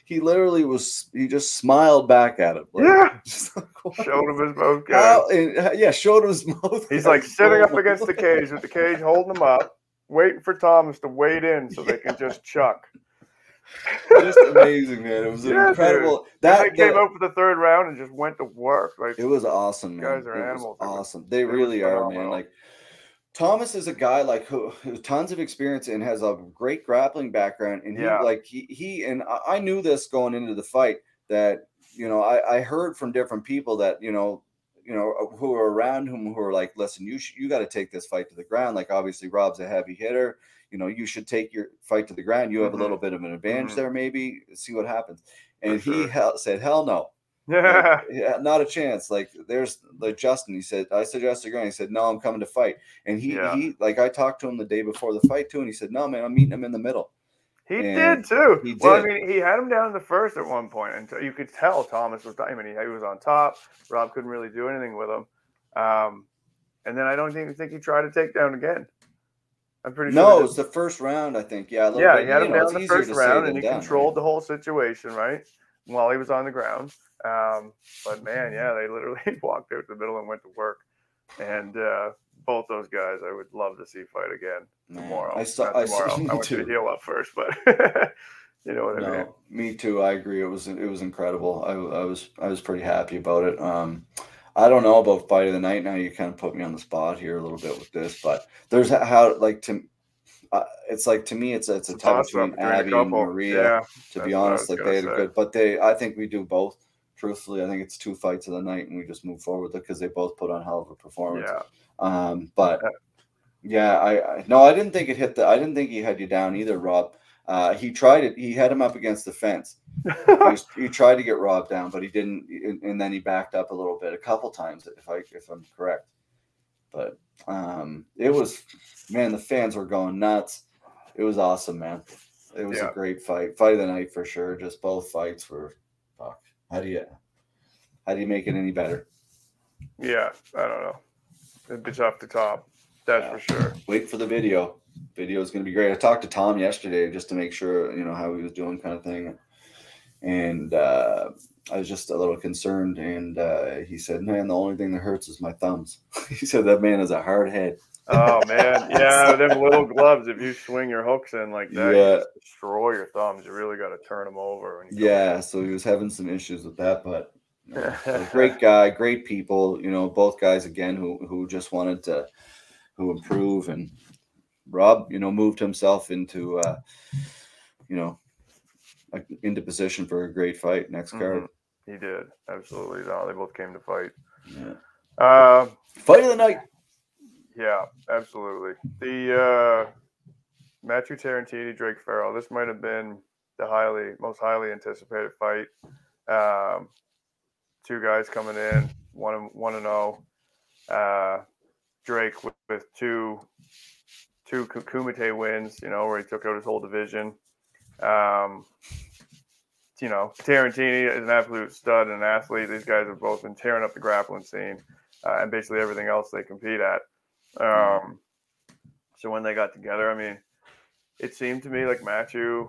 he literally was. He just smiled back at him. like- Yeah. like. Showed him his mouth guard. yeah, showed him his mouth. He's like sitting up against the cage with the cage holding him up, waiting for Thomas to wade in so they can just chuck. just amazing, man. It was Yeah, incredible. Then That they came out for the third round and just went to work. Like it was awesome, man. guys are It animals. Awesome. They was really are, man. Like Thomas is a guy like who tons of experience and has a great grappling background. And he Yeah. like he he and I, knew this going into the fight that you know I, I heard from different people that you know you know uh, who are around him who are like listen you sh- you got to take this fight to the ground like obviously Rob's a heavy hitter you know you should take your fight to the ground you have Mhm. a little bit of an advantage Mhm. there maybe see what happens and he sure. hell, said hell no yeah, yeah, not a chance. Like there's like Justin. He said, I suggested going. He said, No, I'm coming to fight. And he Yeah. he like I talked to him the day before the fight too, and he said, No, man, I'm meeting him in the middle. he And did too. he did. Well, I mean, he had him down in the first at one point, and you could tell Thomas was. I mean, he, was on top. Rob couldn't really do anything with him. Um, and then I don't even think he tried to take down again. I'm pretty sure. No, it's the first round, I think. Yeah, yeah, bit, he had you him know, down in the first round, and he right? controlled the whole situation, right? While he was on the ground. Um, but man, yeah, they literally walked out the middle and went to work. And uh, both those guys, I would love to see fight again Man, tomorrow. I saw. Not I saw. I want you to too. heal up first, but you know what I mean. No, me too. I agree. It was it was incredible. I, I was I was pretty happy about it. Um, I don't know about fight of the night. Now you kind of put me on the spot here a little bit with this, but there's how like to. Uh, it's like to me, it's it's a tie up between Abby and. Maria. Yeah, to be honest, like they had a good, but they I think we do both. Truthfully, I think it's two fights of the night, and we just move forward because they both put on hell of a performance. yeah. Um, but Yeah. yeah, I, I no, I didn't think it hit the. I didn't think he had you down either, Rob. Uh, he tried it. He had him up against the fence. He, was- he tried to get Rob down, but he didn't. And, and then he backed up a little bit, a couple times, if I if I'm correct. But um, it was man, the fans were going nuts. It was awesome, man. It was Yeah. a great fight, fight of the night for sure. Just both fights were. Fuck. How do you how do you make it any better? yeah, I don't know. It'd be tough to top. That's Yeah. for sure. wait for the video. Video is going to be great. I talked to Tom yesterday just to make sure you know how he was doing, kind of thing, and uh, I was just a little concerned. And uh, he said, "Man, the only thing that hurts is my thumbs." he said that man is a hard head. Oh man, yeah, them little gloves. If you swing your hooks in like that, Yeah. you destroy your thumbs. You really got to turn them over. go Yeah, so he was having some issues with that, but you know, great guy, great people. You know, both guys again who who just wanted to who improve and Rob, you know, moved himself into uh, you know into position for a great fight next card. Mhm. He did absolutely. No, they both came to fight. Yeah. Uh, Fight of the night. yeah, absolutely. The uh, Matthew Tarantini, Drake Farrell. This might have been the highly, most highly anticipated fight. Um, two guys coming in, one one and zero. Uh, Drake with, with two two Kumite wins. You know where he took out his whole division. Um, you know, Tarantini is an absolute stud and an athlete. These guys have both been tearing up the grappling scene uh, and basically everything else they compete at. Um, so when they got together, I mean, it seemed to me like Matthew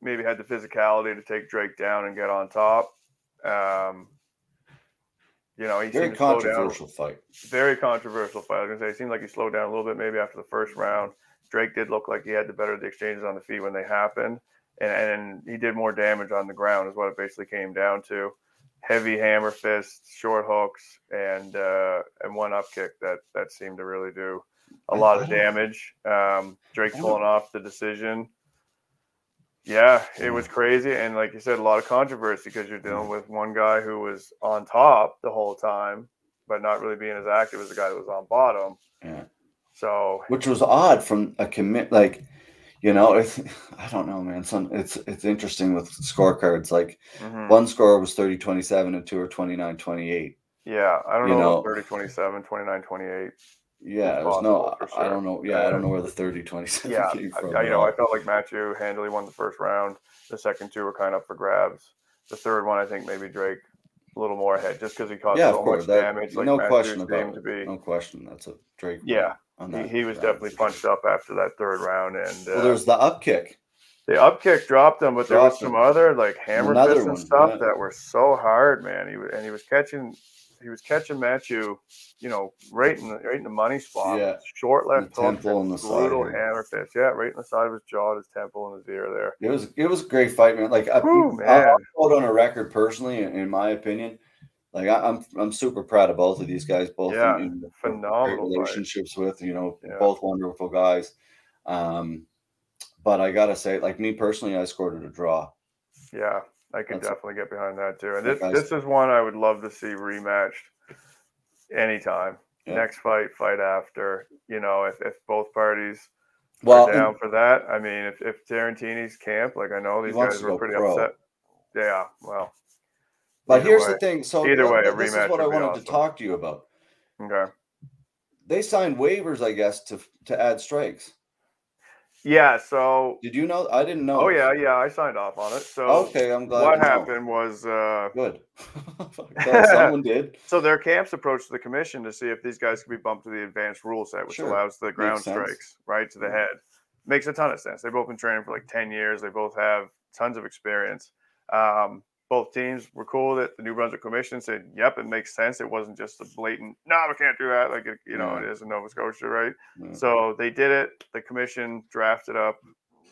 maybe had the physicality to take Drake down and get on top. Um, you know, he Very seemed to slow down controversial fight. very controversial fight. I was gonna say it seemed like he slowed down a little bit maybe after the first round. Drake did look like he had the better of the exchanges on the feet when they happened, and, and he did more damage on the ground is what it basically came down to. Heavy hammer fists, short hooks, and uh, and one up kick that that seemed to really do a lot of damage. Um, Drake pulling off the decision. Yeah, it was crazy, and like you said, a lot of controversy because you're dealing with one guy who was on top the whole time, but not really being as active as the guy that was on bottom. Yeah. So Which was odd from a commit like you know, it's, I don't know, man. Some it's it's interesting with scorecards. Like mhm. one score was 30-27 and two are 29-28. yeah, I don't you know, know- 30, 27, 29, 28. Yeah, there's no. for I don't know. Yeah, I don't know where the 30-27 Yeah, came from. I, you know, I felt like Matthew handily won the first round. The second two were kind of up for grabs. The third one, I think maybe Drake a little more ahead just because he caused yeah, so much That, damage. Like no Matthew question about to it. be. No question. That's a Drake. Yeah, he, he was definitely punched up after that third round, and uh, Well, there's the up kick. the up kick dropped him, but there was some him. other like hammer Another fists and one, stuff yeah. that were so hard, man. He was, and he was catching, he was catching Matthew, you know, right in the right in the money spot. Yeah. short left hook, temple and the side brutal here. hammer fist. Yeah, right in the side of his jaw, his temple, and his ear there. It was it was a great fight, man. Like I, I'll, I'll hold on a record personally, in my opinion. Like I, I'm I'm super proud of both of these guys. Both Yeah, in, in phenomenal relationships with you know Yeah. both wonderful guys. Um, but I gotta say, like me personally, I scored it a draw. Yeah, I can That's- definitely get behind that too. And this this is one I would love to see rematched anytime. Yeah. Next fight, fight after. You know, if, if both parties Well, are down for that. I mean, if, if Tarantini's camp, like I know these guys were pretty pro. upset. Yeah, well, but either here's way- the thing. So either way, this is what I wanted awesome. to talk to you about. okay. They signed waivers, I guess, to to add strikes. Yeah, so Did you know? I didn't know. oh yeah, yeah, I signed off on it. So Okay, I'm glad. what to know. happened was uh, Good. Someone did. so their camps approached the commission to see if these guys could be bumped to the advanced rule set, which Sure. allows the ground sense. strikes right to the Yeah. head. Makes a ton of sense. They've both been training for like ten years. They both have tons of experience. Um, both teams were cool that the New Brunswick Commission said, "Yep, it makes sense." It wasn't just a blatant, "No, we can't do that," like it, you know Yeah. it is in Nova Scotia, right? Yeah. So they did it. The commission drafted up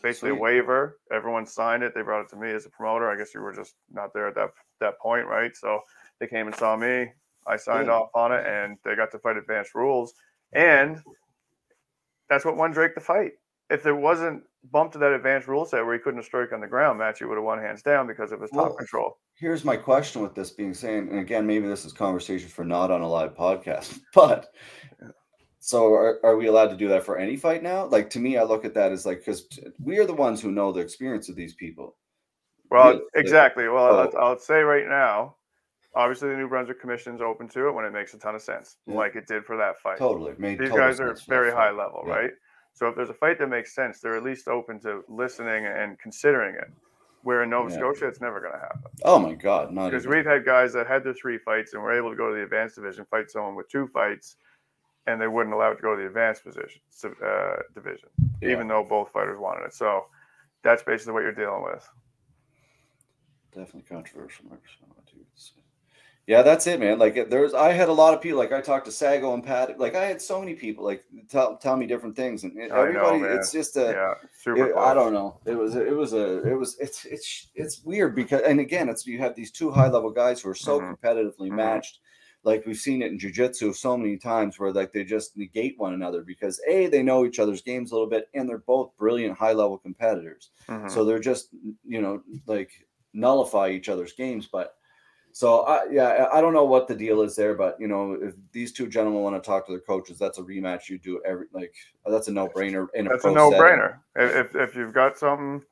basically Sweet. a waiver. Everyone signed it. They brought it to me as a promoter. I guess you were just not there at that that point, right? So they came and saw me. I signed off on it, and they got to fight advanced rules. And that's what won Drake the fight. If there wasn't bumped to that advanced rule set where he couldn't have strike on the ground, Matthew would have won hands down because of his top control. Here's my question with this being saying, and again, maybe this is conversation for not on a live podcast, but so are, are we allowed to do that for any fight now? Like to me, I look at that as like because we are the ones who know the experience of these people. Well, Really? Exactly. Well, so- I'll, I'll say right now, obviously the New Brunswick Commission is open to it when it makes a ton of sense, Yeah. like it did for that fight. Totally made These total guys are sense for that very high level, Yeah. right? So if there's a fight that makes sense, they're at least open to listening and considering it. Where in Nova Yeah. Scotia, it's never going to happen Oh my god, not because we've had guys that had their three fights and were able to go to the advanced division, fight someone with two fights, and they wouldn't allow it to go to the advanced position uh, division, Yeah. even though both fighters wanted it. So that's basically what you're dealing with. Definitely controversial. Yeah, that's it, man. Like there's, I had a lot of people. Like I talked to Sago and Pat. Like I had so many people like tell tell me different things, and I know, everybody. it's just a. yeah, super. it- I don't know. It was. It was a. It was. It's. It's. It's weird because, and again, it's you have these two high level guys who are so Mhm. competitively Mhm. matched. Like we've seen it in jujitsu so many times, where like they just negate one another because a they know each other's games a little bit, and they're both brilliant high level competitors. Mhm. So they're just you know like nullify each other's games. But so I yeah I don't know what the deal is there, but you know if these two gentlemen want to talk to their coaches, that's a rematch. You do every like that's a no brainer. In That's pro a no brainer. If, if you've got something,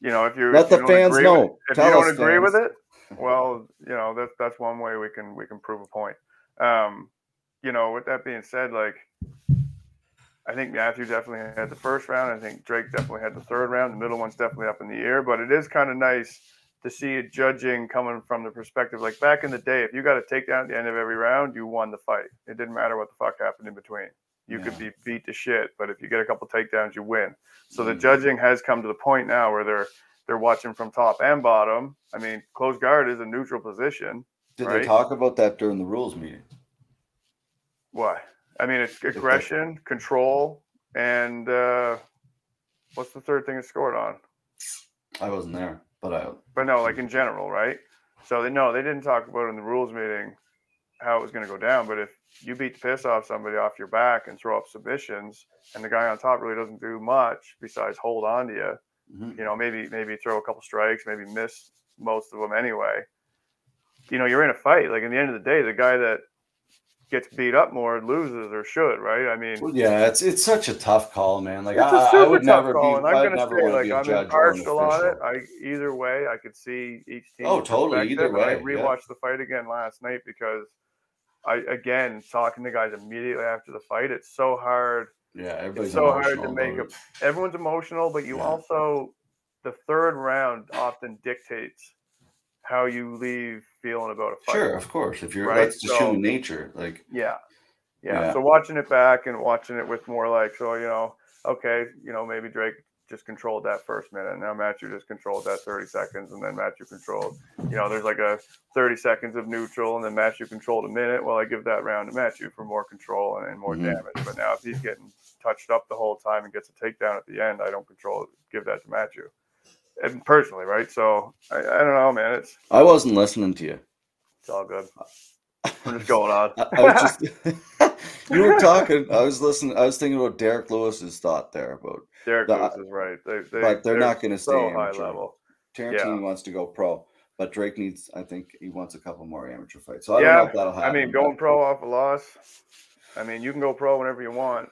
you know, if you Let if you the fans with- know. if Tell you don't agree with it, well, you know, that's that's one way we can we can prove a point. Um, you know, with that being said, like I think Matthew definitely had the first round. I think Drake definitely had the third round. The middle one's definitely up in the air, but it is kind of nice to see judging coming from the perspective like back in the day, if you got a takedown at the end of every round, you won the fight. It didn't matter what the fuck happened in between. You could be beat to shit, but if you get a couple takedowns, you win. So the Mhm. judging has come to the point now where they're they're watching from top and bottom. I mean, closed guard is a neutral position. Did right? they talk about that during the rules meeting? Why? I mean, it's aggression, control, and uh, what's the third thing it's scored on? I wasn't there, but I But no, like in general, right? So they no, they didn't talk about it in the rules meeting how it was going to go down. But if you beat the piss off somebody off your back and throw up submissions, and the guy on top really doesn't do much besides hold on to you, Mhm. you know, maybe maybe throw a couple strikes, maybe miss most of them anyway. You know, you're in a fight. Like in the end of the day, the guy that gets beat up more loses or should, right? I mean, Well, yeah, it's it's such a tough call, man. Like it's I, I would never call, be. I'm gonna never say like I'm impartial on it. I either way, I could see each team. Oh, totally, either way, I yeah. the fight again last night because I again talking to guys immediately after the fight. It's so hard. Yeah, everybody's so hard to emotional make it. Everyone's emotional, but you Yeah. also the third round often dictates how you leave feeling about a fight. Sure, of course. If you're Right, that's just so- human nature. Like Yeah. yeah. Yeah. So watching it back and watching it with more like, so, you know, okay, you know, maybe Drake just controlled that first minute. And now Matthew just controlled that 30 seconds. And then Matthew controlled, you know, there's like a 30 seconds of neutral. And then Matthew controlled a minute. Well, I give that round to Matthew for more control and, and more Mhm. damage. But now if he's getting touched up the whole time and gets a takedown at the end, I don't control give that to Matthew. And personally, right? So I, I don't know, man. It's, I wasn't listening to you. it's all good. I'm just going on. I, I was just you were talking. I was listening. I was thinking about Derek Lewis's thought there about, Derek the- Lewis is right. They, they, but they're, not going to stay so high amateur. level. Tarantini wants to go pro, but Drake needs. I think he wants a couple more amateur fights. So I don't know Yeah, if that'll happen. I mean, going pro off a loss. I mean, you can go pro whenever you want.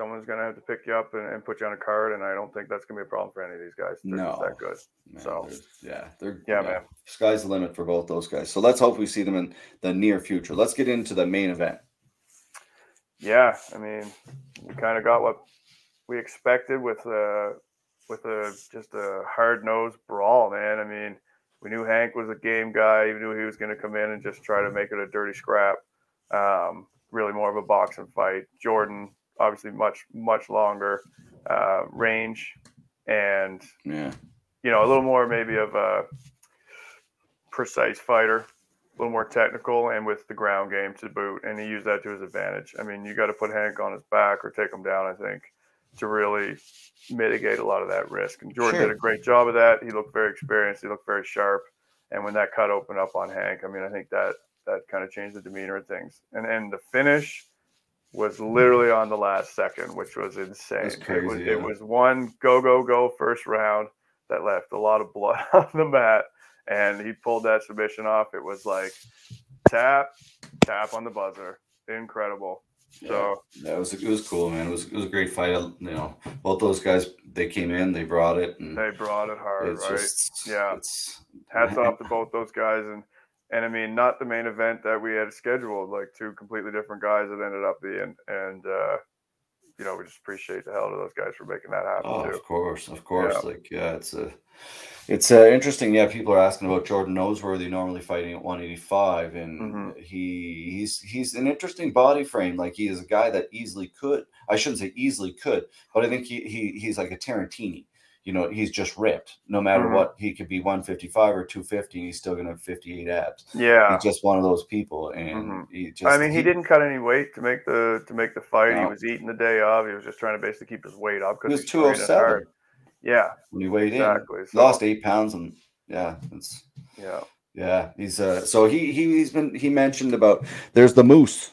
Someone's gonna have to pick you up and, and put you on a card, and I don't think that's gonna be a problem for any of these guys. They're just No. that good. Man, So- there's- yeah, they're Yeah, man. Sky's the limit for both those guys. So let's hope we see them in the near future. Let's get into the main event. Yeah, I mean, we kind of got what we expected with uh with a just a hard nosed brawl, man. I mean, we knew Hank was a game guy. We knew he was going to come in and just try to make it a dirty scrap. Um, really more of a boxing fight. Jordan, obviously, much much longer uh, range, and Yeah, you know a little more maybe of a precise fighter, a little more technical, and with the ground game to boot. And he used that to his advantage. I mean, you got to put Hank on his back or take him down, I think, to really mitigate a lot of that risk. And Jordan Sure. did a great job of that. He looked very experienced. He looked very sharp. And when that cut opened up on Hank, I mean, I think that that kind of changed the demeanor of things. And and the finish was literally on the last second, which was insane. That's it was crazy, yeah. it was one go go go first round that left a lot of blood on the mat, and he pulled that submission off. It was like tap tap on the buzzer, incredible. So Yeah, it was it was cool, man. It was it was a great fight. You know, both those guys they came in, they brought it, and they brought it hard, right? just Yeah. Hats off to both those guys and and I mean not the main event that we had scheduled, like two completely different guys that ended up being and uh you know, we just appreciate the hell out of those guys for making that happen Oh, too. of course, of course. Yeah. Like, yeah, it's a, it's uh, interesting. Yeah, people are asking about Jordan Noseworthy normally fighting at 185, and Mhm. he he's he's an interesting body frame. Like, he is a guy that easily could. I shouldn't say easily could, but I think he he he's like a Tarantini. You know, he's just ripped. No matter Mhm. what, he could be 155 or 250, and he's still gonna have 58 abs. Yeah. He's just one of those people, and Mhm. he just. I mean, he, didn't cut any weight to make the to make the fight. He was eating the day of. He was just trying to basically keep his weight up because He was 207 Yeah, when he weighed exactly. in. So, Lost eight pounds, and yeah, it's. Yeah. Yeah, he's uh so he he he's been he mentioned about there's the moose.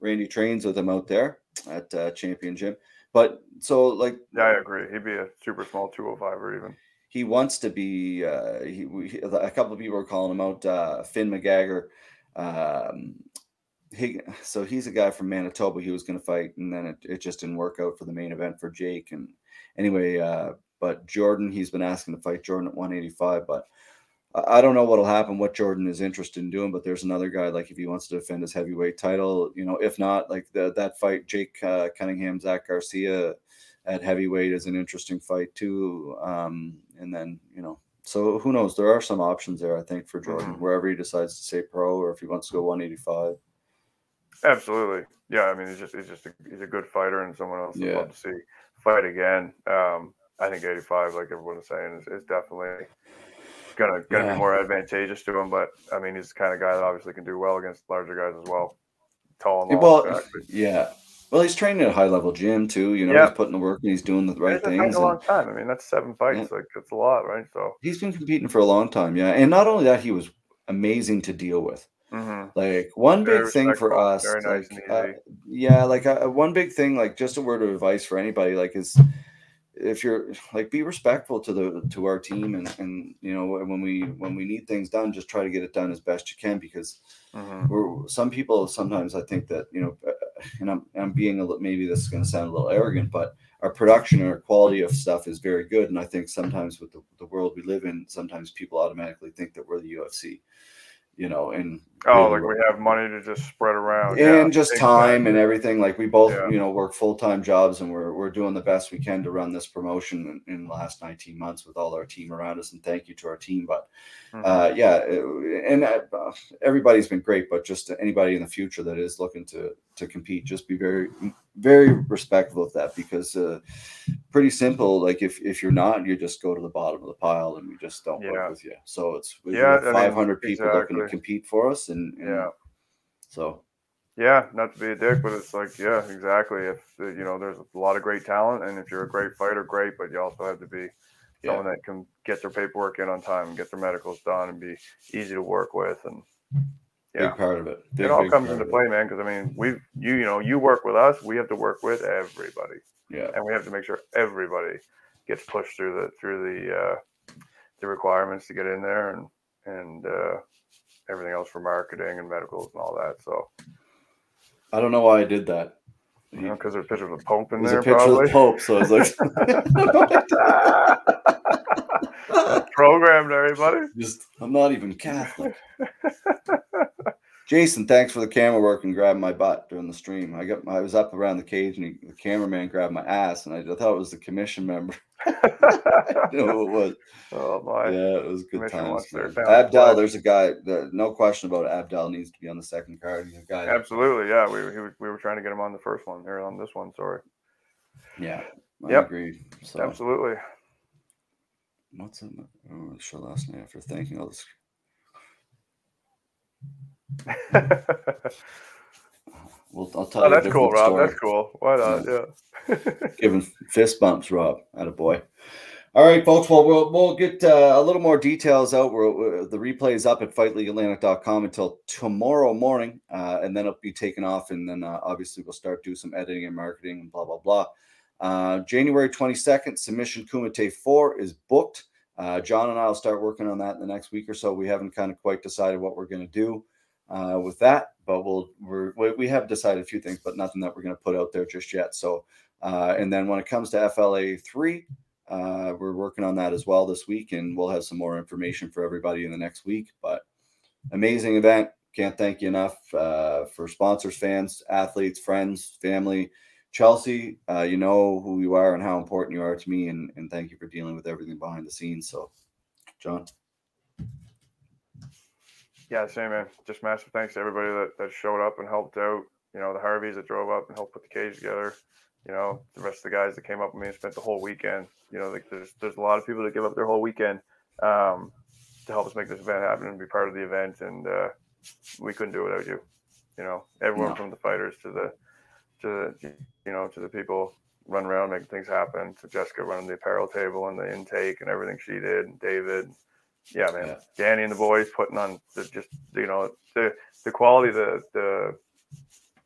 Randy trains with him out there at uh, Champion Gym. But so like Yeah, I agree. He'd be a super small 205 or even. he wants to be uh he, we, a couple of people are calling him out uh Finn McGagger. Um he so he's a guy from Manitoba he was going to fight and then it, it just didn't work out for the main event for Jake and anyway uh but Jordan he's been asking to fight Jordan at 185 but I don't know what'll happen, what Jordan is interested in doing, but there's another guy like if he wants to defend his heavyweight title, you know, if not, like the, that fight, Jake uh, Cunningham, Zach Garcia at heavyweight is an interesting fight too. Um, and then you know, so who knows? There are some options there, I think, for Jordan, Mhm. wherever he decides to say pro or if he wants to go 185. Absolutely. Yeah, I mean, he's just he's just a, he's a good fighter and someone else would Yeah. love to see fight again. Um, I think 85, like everyone is saying, is, is definitely gonna gonna Yeah. be more advantageous to him. But I mean, he's the kind of guy that obviously can do well against larger guys as well. Tall and long. well, exactly. yeah. Well, he's training at a high level gym too. You know, Yeah. he's putting the work and he's doing the right He's things. a and- long time. I mean, that's seven fights. Like that's a lot, right? So. He's been competing for a long time, yeah. And not only that, he was amazing to deal with. hmm Like one Very big thing for us, nice like, uh, yeah, like uh, one big thing, like just a word of advice for anybody, like is if you're like be respectful to the to our team and and you know when we when we need things done, just try to get it done as best you can because hmm we're some people sometimes I think that you know, uh, and I'm I'm being a little maybe this is going to sound a little arrogant, but our production and our quality of stuff is very good, and I think sometimes with the, the world we live in, sometimes people automatically think that we're the UFC, you know, and Oh, like we have money to just spread around. and yeah, just time and everything. Like we both, Yeah. you know, work full time jobs, and we're we're doing the best we can to run this promotion in, in the last 19 months with all our team around us. And thank you to our team. But. Uh, yeah, and uh, everybody's been great. But just anybody in the future that is looking to to compete, just be very very respectful of that because uh, pretty simple. Like if if you're not, you just go to the bottom of the pile, and we just don't Yeah. work with you. So it's we Yeah, have I mean, 500 people looking to exactly. compete for us, and, and Yeah. so. Yeah, not to be a dick, but it's like, yeah, exactly. If you know, there's a lot of great talent, and if you're a great fighter, great, but you also have to be Yeah. someone that can get their paperwork in on time and get their medicals done and be easy to work with. And yeah, Big part of it. Big, it all comes into play, man. Because I mean, we, you, you know, you work with us, we have to work with everybody, Yeah. and we have to make sure everybody gets pushed through the through the uh, the requirements to get in there, and and uh, everything else for marketing and medicals and all that. So I don't know why I did that. you know, because there's a picture of the Pope in There's there, a picture probably. of the Pope, so I was like, Programmed everybody. just I'm not even Catholic. Jason, thanks for the camera work and grabbing my butt during the stream. I got I was up around the cage and he, the cameraman grabbed my ass, and I, I thought it was the commission member. I didn't know who it was. oh my. Yeah, it was good Commission times. wants their man. pound Abdel, there's a guy. The, no question about it. Abdel needs to be on the second card. He's a guy. that- Absolutely, yeah. We, he, we were trying to get him on the first one, or on this one. Sorry. yeah, I Yep. agree. So Absolutely. what's in oh, show last night after thanking all this We'll, I'll tell oh, you. that's cool, Rob. story. That's cool. Why not? Yeah. Giving fist bumps, Rob. At a boy. All right, folks. Well, we'll, we'll get uh, a little more details out. We're, we're- the replay is up at fightleagueatlantic.com until tomorrow morning, uh, and then it'll be taken off. And then uh, obviously we'll start do some editing and marketing and blah blah blah. Uh, January 22nd, submission Kumite 4 is booked. Uh, John and I will start working on that in the next week or so. We haven't kind of quite decided what we're going to do uh, with that, but we'll we're, we have decided a few things, but nothing that we're going to put out there just yet. So, uh, and then when it comes to FLA three, uh, we're working on that as well this week, and we'll have some more information for everybody in the next week. But amazing event. Can't thank you enough uh, for sponsors, fans, athletes, friends, family. Chelsea, uh, you know who you are and how important you are to me, and, and thank you for dealing with everything behind the scenes. So, John, Yeah, same man. Just massive thanks to everybody that, that showed up and helped out. You know, the Harveys that drove up and helped put the cage together. You know, the rest of the guys that came up with me and spent the whole weekend. You know, like there's there's a lot of people that give up their whole weekend um, to help us make this event happen and be part of the event. And uh, we couldn't do it without you. You know, everyone No. from the fighters to the to the, you know to the people running around making things happen. To Jessica running the apparel table and the intake and everything she did. And David. Yeah, man. Yeah. Danny and the boys putting on the just you know the the quality of the the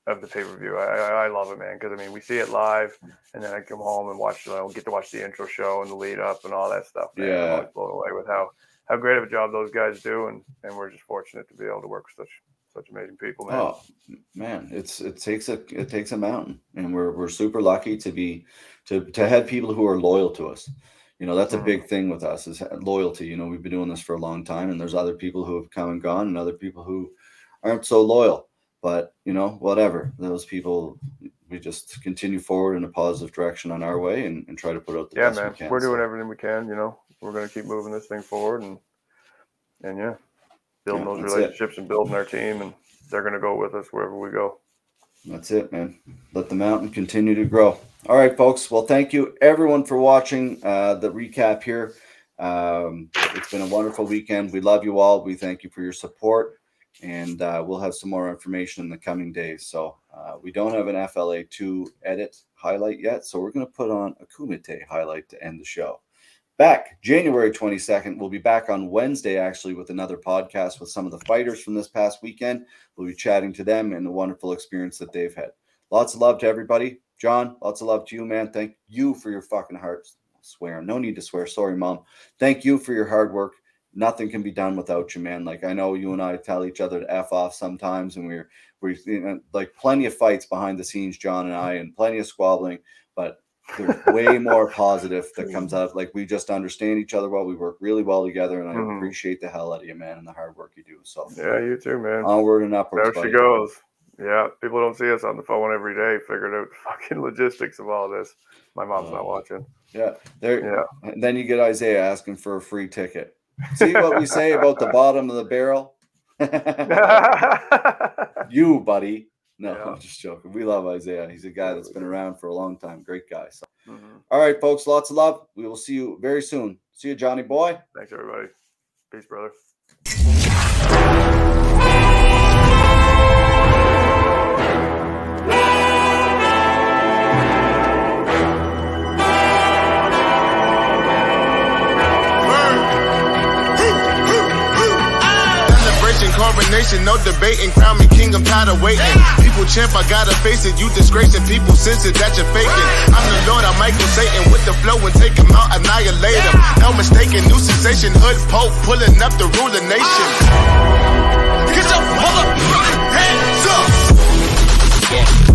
of the pay per view. I, I love it, man. Because I mean, we see it live, and then I come home and watch. It. I get to watch the intro show and the lead up and all that stuff. Man. I'm Yeah. always blown away with how how great of a job those guys do, and and we're just fortunate to be able to work with such such amazing people, man. Oh man, it's it takes a it takes a mountain, and we're we're super lucky to be to to have people who are loyal to us. You know, that's a big mm. thing with us is uh, loyalty. You know, we've been doing this for a long time, and there's other people who have come and gone, and other people who aren't so loyal. But you know, whatever those people, we just continue forward in a positive direction on our way, and, and try to put out the yeah, best man. we can. We're doing So, everything we can. You know, we're gonna keep moving this thing forward, and and yeah, building Yeah, those that's it. relationships and building our team, and they're gonna go with us wherever we go. That's it, man. Let the mountain continue to grow. All right, folks. Well, thank you everyone for watching uh, the recap here. Um, it's been a wonderful weekend. We love you all. We thank you for your support, and uh, we'll have some more information in the coming days. So uh, we don't have an FLA two edit highlight yet, so we're going to put on a Kumite highlight to end the show. Back January 22nd. We'll be back on Wednesday, actually, with another podcast with some of the fighters from this past weekend. We'll be chatting to them and the wonderful experience that they've had. Lots of love to everybody. John, lots of love to you, man. Thank you for your fucking heart. Swear, no need to swear. Sorry, mom. Thank you for your hard work. Nothing can be done without you, man. Like I know you and I tell each other to f off sometimes, and we're we you know, like plenty of fights behind the scenes, John and I, and plenty of squabbling. But there's way more positive that comes out. of Like we just understand each other well. We work really well together, and I Mhm. appreciate the hell out of you, man, and the hard work you do. So Yeah, you too, man. onward and upwards. There she buddy. goes. Yeah, people don't see us on the phone every day figuring out the fucking logistics of all this. My mom's not Oh. watching. Yeah, there. Yeah. And then you get Isaiah asking for a free ticket. See what we say about the bottom of the barrel? you, buddy. No, Yeah. I'm just joking. We love Isaiah. He's a guy that's been around for a long time. Great guy. So, Mhm. all right, folks, lots of love. We will see you very soon. See you, Johnny boy. Thanks, everybody. Peace, brother. Coronation, no debating. Crown me king, I'm tired of waiting. People champ, I gotta face it. You disgracing people, sense it that you're faking. I'm the Lord, I'm Michael Satan with the flow and take him out, annihilate him. No mistaking, new sensation, hood pope pulling up the ruler nation. Get your mother hands up!